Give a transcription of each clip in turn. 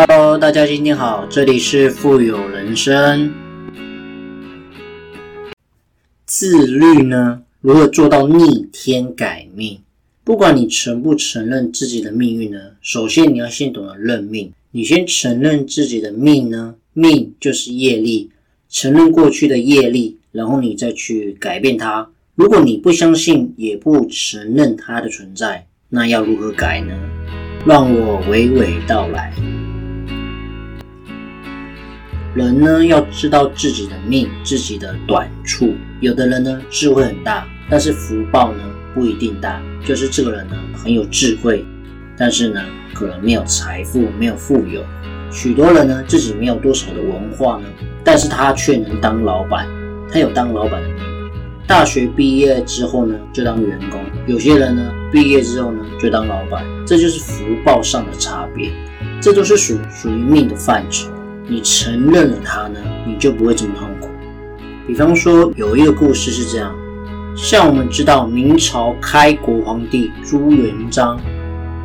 Hello，大家今天好，这里是富有人生。自律呢，如何做到逆天改命？不管你承不承认自己的命运呢，首先你要先懂得认命。你先承认自己的命呢，命就是业力，承认过去的业力，然后你再去改变它。如果你不相信，也不承认它的存在，那要如何改呢？让我娓娓道来。人呢，要知道自己的命，自己的短处。有的人呢，智慧很大，但是福报呢不一定大。就是这个人呢，很有智慧，但是呢，可能没有财富，没有富有。许多人呢，自己没有多少的文化呢，但是他却能当老板，他有当老板的命。大学毕业之后呢，就当员工；有些人呢，毕业之后呢，就当老板。这就是福报上的差别，这都是属属于命的范畴。你承认了它呢，你就不会这么痛苦。比方说，有一个故事是这样：像我们知道明朝开国皇帝朱元璋，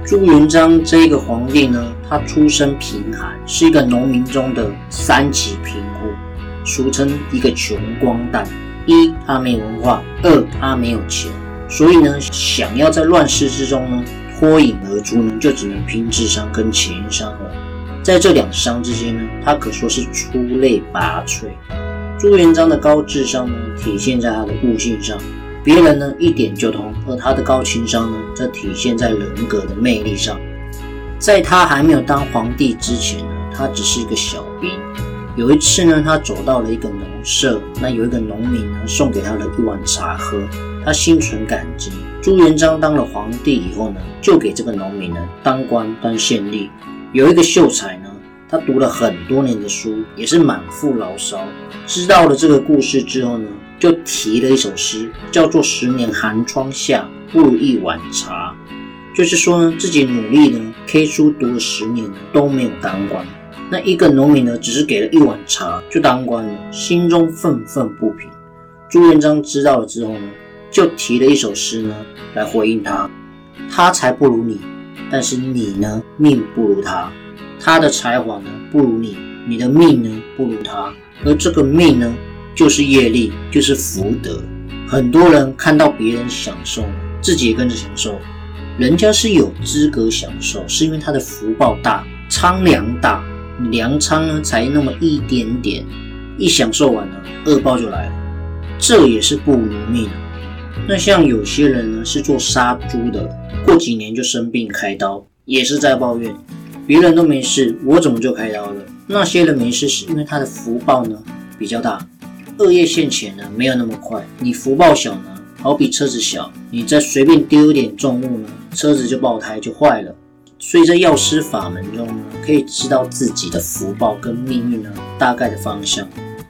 朱元璋这个皇帝呢，他出身贫寒，是一个农民中的三级贫户，俗称一个穷光蛋。一，他没文化；二，他没有钱，所以呢，想要在乱世之中呢脱颖而出呢，就只能拼智商跟情商了。在这两商之间呢，他可说是出类拔萃。朱元璋的高智商呢，体现在他的悟性上，别人呢一点就通；而他的高情商呢，则体现在人格的魅力上。在他还没有当皇帝之前呢，他只是一个小兵。有一次呢，他走到了一个农舍，那有一个农民呢送给他了一碗茶喝，他心存感激。朱元璋当了皇帝以后呢，就给这个农民呢当官当县吏。有一个秀才呢，他读了很多年的书，也是满腹牢骚。知道了这个故事之后呢，就提了一首诗，叫做“十年寒窗下，不如一碗茶”，就是说呢，自己努力呢，K 书读了十年，都没有当官。那一个农民呢，只是给了一碗茶就当官了，心中愤愤不平。朱元璋知道了之后呢，就提了一首诗呢来回应他：他才不如你，但是你呢命不如他；他的才华呢不如你，你的命呢不如他。而这个命呢，就是业力，就是福德。很多人看到别人享受，自己也跟着享受。人家是有资格享受，是因为他的福报大，仓粮大。粮仓呢，才那么一点点，一享受完了，恶报就来了，这也是不如命。那像有些人呢，是做杀猪的，过几年就生病开刀，也是在抱怨，别人都没事，我怎么就开刀了？那些人没事，是因为他的福报呢比较大，恶业现前呢没有那么快。你福报小呢，好比车子小，你再随便丢一点重物呢，车子就爆胎就坏了。所以在药师法门中呢，可以知道自己的福报跟命运呢大概的方向。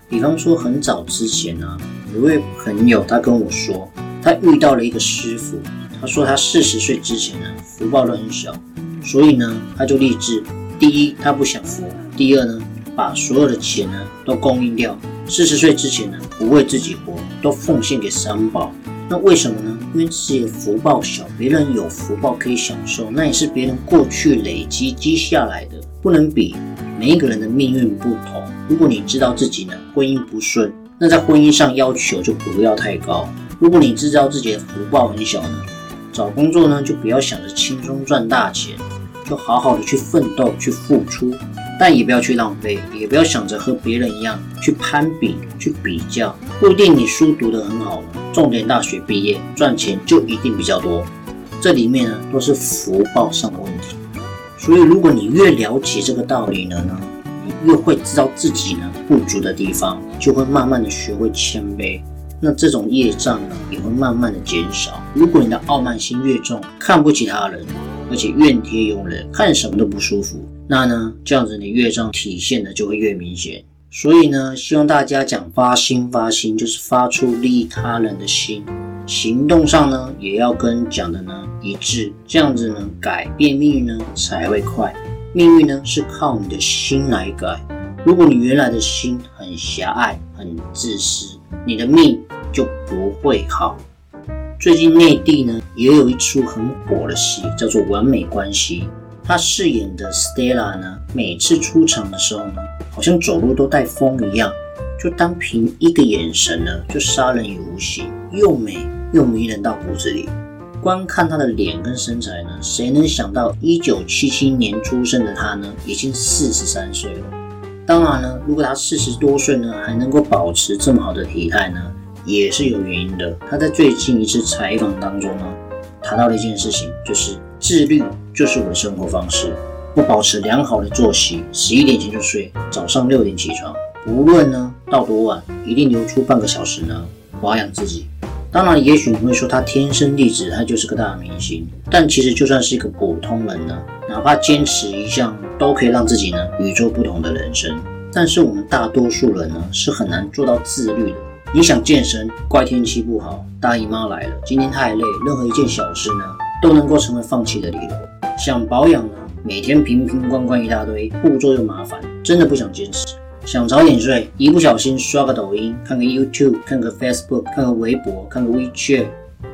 比方说，很早之前呢，有位朋友他跟我说，他遇到了一个师傅，他说他四十岁之前呢福报都很小，所以呢他就立志：第一，他不享福；第二呢，把所有的钱呢都供应掉，四十岁之前呢不为自己活，都奉献给三宝。那为什么呢？因为自己的福报小，别人有福报可以享受，那也是别人过去累积积下来的，不能比。每一个人的命运不同，如果你知道自己呢婚姻不顺，那在婚姻上要求就不要太高。如果你知道自己的福报很小呢，找工作呢就不要想着轻松赚大钱，就好好的去奋斗去付出。但也不要去浪费，也不要想着和别人一样去攀比、去比较。不一定你书读得很好，重点大学毕业赚钱就一定比较多。这里面呢都是福报上的问题。所以如果你越了解这个道理了呢，你越会知道自己呢不足的地方，就会慢慢的学会谦卑。那这种业障呢也会慢慢的减少。如果你的傲慢心越重，看不起他人，而且怨天尤人，看什么都不舒服。那呢，这样子你业障体现的就会越明显。所以呢，希望大家讲发心，发心就是发出利益他人的心，行动上呢也要跟讲的呢一致，这样子呢改变命运呢才会快。命运呢是靠你的心来改。如果你原来的心很狭隘、很自私，你的命就不会好。最近内地呢也有一出很火的戏，叫做《完美关系》。他饰演的 Stella 呢，每次出场的时候呢，好像走路都带风一样，就单凭一个眼神呢，就杀人于无形，又美又迷人到骨子里。光看她的脸跟身材呢，谁能想到一九七七年出生的她呢，已经四十三岁了。当然了，如果她四十多岁呢，还能够保持这么好的体态呢，也是有原因的。他在最近一次采访当中呢，谈到了一件事情，就是自律就是我的生活方式。我保持良好的作息，十一点前就睡，早上六点起床，无论呢到多晚，一定留出半个小时呢保养自己。当然，也许你会说他天生丽质，他就是个大明星。但其实就算是一个普通人呢，哪怕坚持一项，都可以让自己呢与众不同的人生。但是我们大多数人呢是很难做到自律的。你想健身，怪天气不好，大姨妈来了，今天太累，任何一件小事呢都能够成为放弃的理由。想保养呢，每天瓶瓶罐罐一大堆，步骤又麻烦，真的不想坚持。想早点睡，一不小心刷个抖音，看个 YouTube，看个 Facebook，看个微博，看个 WeChat，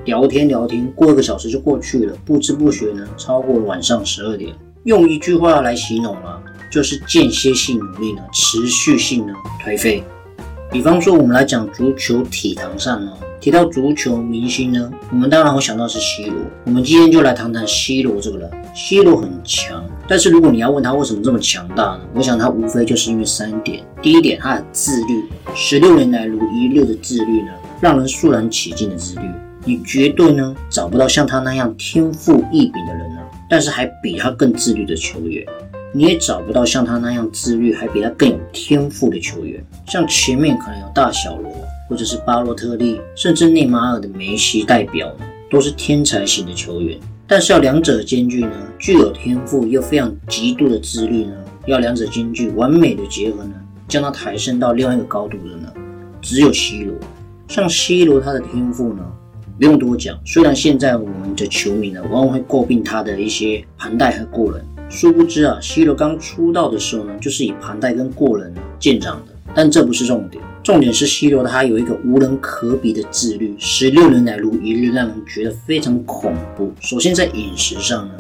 聊天聊天，过一个小时就过去了，不知不觉呢，超过了晚上十二点。用一句话来形容啊，就是间歇性努力呢，持续性呢颓废。比方说，我们来讲足球体坛上呢。提到足球明星呢，我们当然会想到是 C 罗。我们今天就来谈谈 C 罗这个人。C 罗很强，但是如果你要问他为什么这么强大呢？我想他无非就是因为三点。第一点，他的自律，十六年来如一日的自律呢，让人肃然起敬的自律。你绝对呢找不到像他那样天赋异禀的人呢，但是还比他更自律的球员。你也找不到像他那样自律还比他更有天赋的球员。像前面可能有大小罗。或者是巴洛特利，甚至内马尔的梅西代表呢，都是天才型的球员。但是要两者兼具呢，具有天赋又非常极度的自律呢，要两者兼具完美的结合呢，将他抬升到另外一个高度的呢，只有 C 罗。像 C 罗他的天赋呢，不用多讲。虽然现在我们的球迷呢，往往会诟病他的一些盘带和过人，殊不知啊，C 罗刚出道的时候呢，就是以盘带跟过人见长的。但这不是重点。重点是 C 罗，他有一个无人可比的自律，十六年来如一日，让人觉得非常恐怖。首先在饮食上呢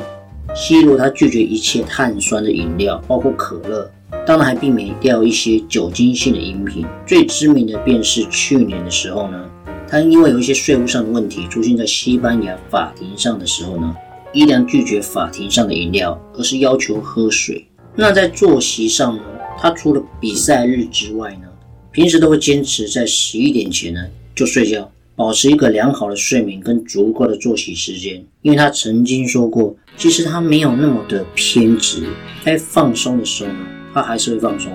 ，C 罗他拒绝一切碳酸的饮料，包括可乐，当然还避免掉一些酒精性的饮品。最知名的便是去年的时候呢，他因为有一些税务上的问题，出现在西班牙法庭上的时候呢，依然拒绝法庭上的饮料，而是要求喝水。那在作息上呢，他除了比赛日之外呢？平时都会坚持在十一点前呢就睡觉，保持一个良好的睡眠跟足够的作息时间。因为他曾经说过，其实他没有那么的偏执，在放松的时候呢，他还是会放松，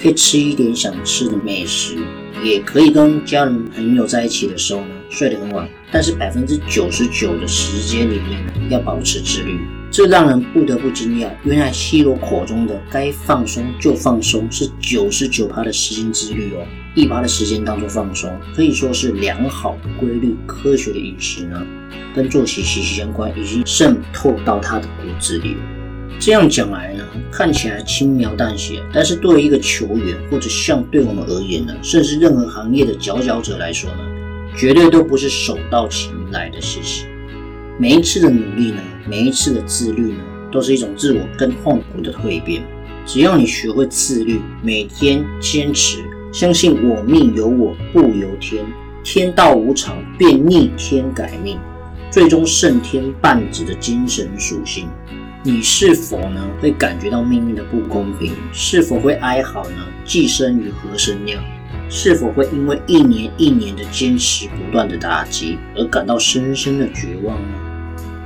可以吃一点想吃的美食，也可以跟家人朋友在一起的时候呢睡得很晚。但是百分之九十九的时间里面呢，要保持自律。这让人不得不惊讶，原来 C 罗口中的该放松就放松，是九十九趴的时间自律哦，一趴的时间当做放松，可以说是良好、规律、科学的饮食呢，跟作息息息相关，已经渗透到他的骨子里。这样讲来呢，看起来轻描淡写，但是对于一个球员，或者像对我们而言呢，甚至任何行业的佼佼者来说呢，绝对都不是手到擒来的事情。每一次的努力呢？每一次的自律呢，都是一种自我跟痛苦的蜕变。只要你学会自律，每天坚持，相信我命由我不由天，天道无常，便逆天改命，最终胜天半子的精神属性。你是否呢会感觉到命运的不公平？是否会哀嚎呢？寄生于何生酿？是否会因为一年一年的坚持不断的打击而感到深深的绝望呢？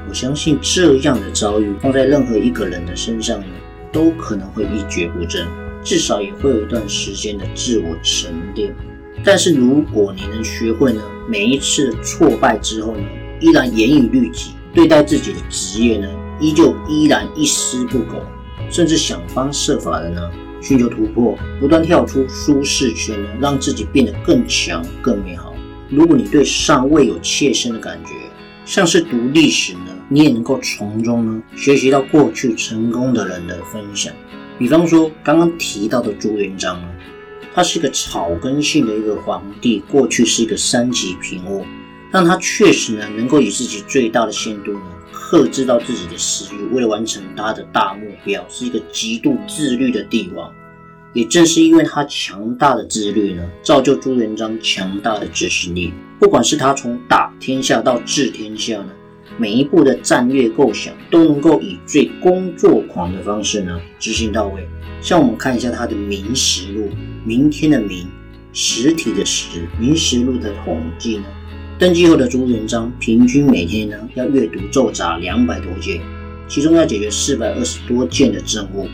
我相信这样的遭遇放在任何一个人的身上呢，都可能会一蹶不振，至少也会有一段时间的自我沉淀。但是如果你能学会呢，每一次挫败之后呢，依然严以律己，对待自己的职业呢，依旧依然一丝不苟，甚至想方设法的呢，寻求突破，不断跳出舒适圈呢，让自己变得更强、更美好。如果你对尚未有切身的感觉，像是读历史呢？你也能够从中呢学习到过去成功的人的分享，比方说刚刚提到的朱元璋呢，他是一个草根性的一个皇帝，过去是一个三级贫户，但他确实呢能够以自己最大的限度呢克制到自己的私欲，为了完成他的大目标，是一个极度自律的帝王。也正是因为他强大的自律呢，造就朱元璋强大的执行力。不管是他从打天下到治天下呢，每一步的战略构想都能够以最工作狂的方式呢执行到位。像我们看一下他的《明实录》，明天的明，实体的实，《明实录》的统计呢，登基后的朱元璋平均每天呢要阅读奏杂两百多件，其中要解决四百二十多件的政务。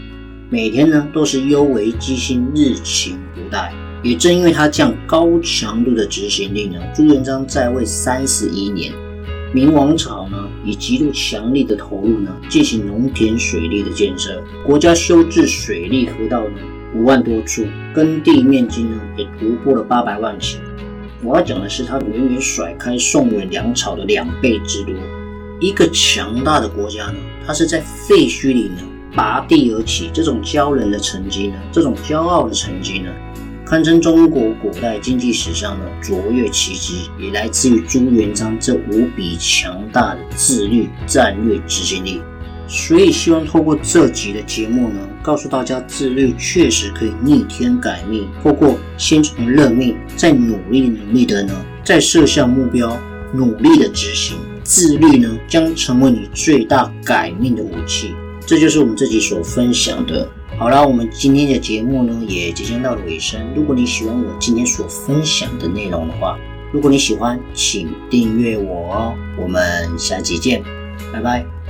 每天呢都是忧为机心，日寝不怠。也正因为他这样高强度的执行力呢，朱元璋在位三十一年，明王朝呢以极度强力的投入呢进行农田水利的建设，国家修治水利河道呢五万多处，耕地面积呢也突破了八百万顷。我要讲的是，他远远甩开宋元粮草的两倍之多。一个强大的国家呢，它是在废墟里呢。拔地而起，这种骄人的成绩呢，这种骄傲的成绩呢，堪称中国古代经济史上的卓越奇迹，也来自于朱元璋这无比强大的自律战略执行力。所以，希望透过这集的节目呢，告诉大家，自律确实可以逆天改命。透过先从认命，再努力努力的呢，再设下目标，努力的执行，自律呢，将成为你最大改命的武器。这就是我们这集所分享的。好了，我们今天的节目呢也即将到了尾声。如果你喜欢我今天所分享的内容的话，如果你喜欢，请订阅我哦。我们下期见，拜拜。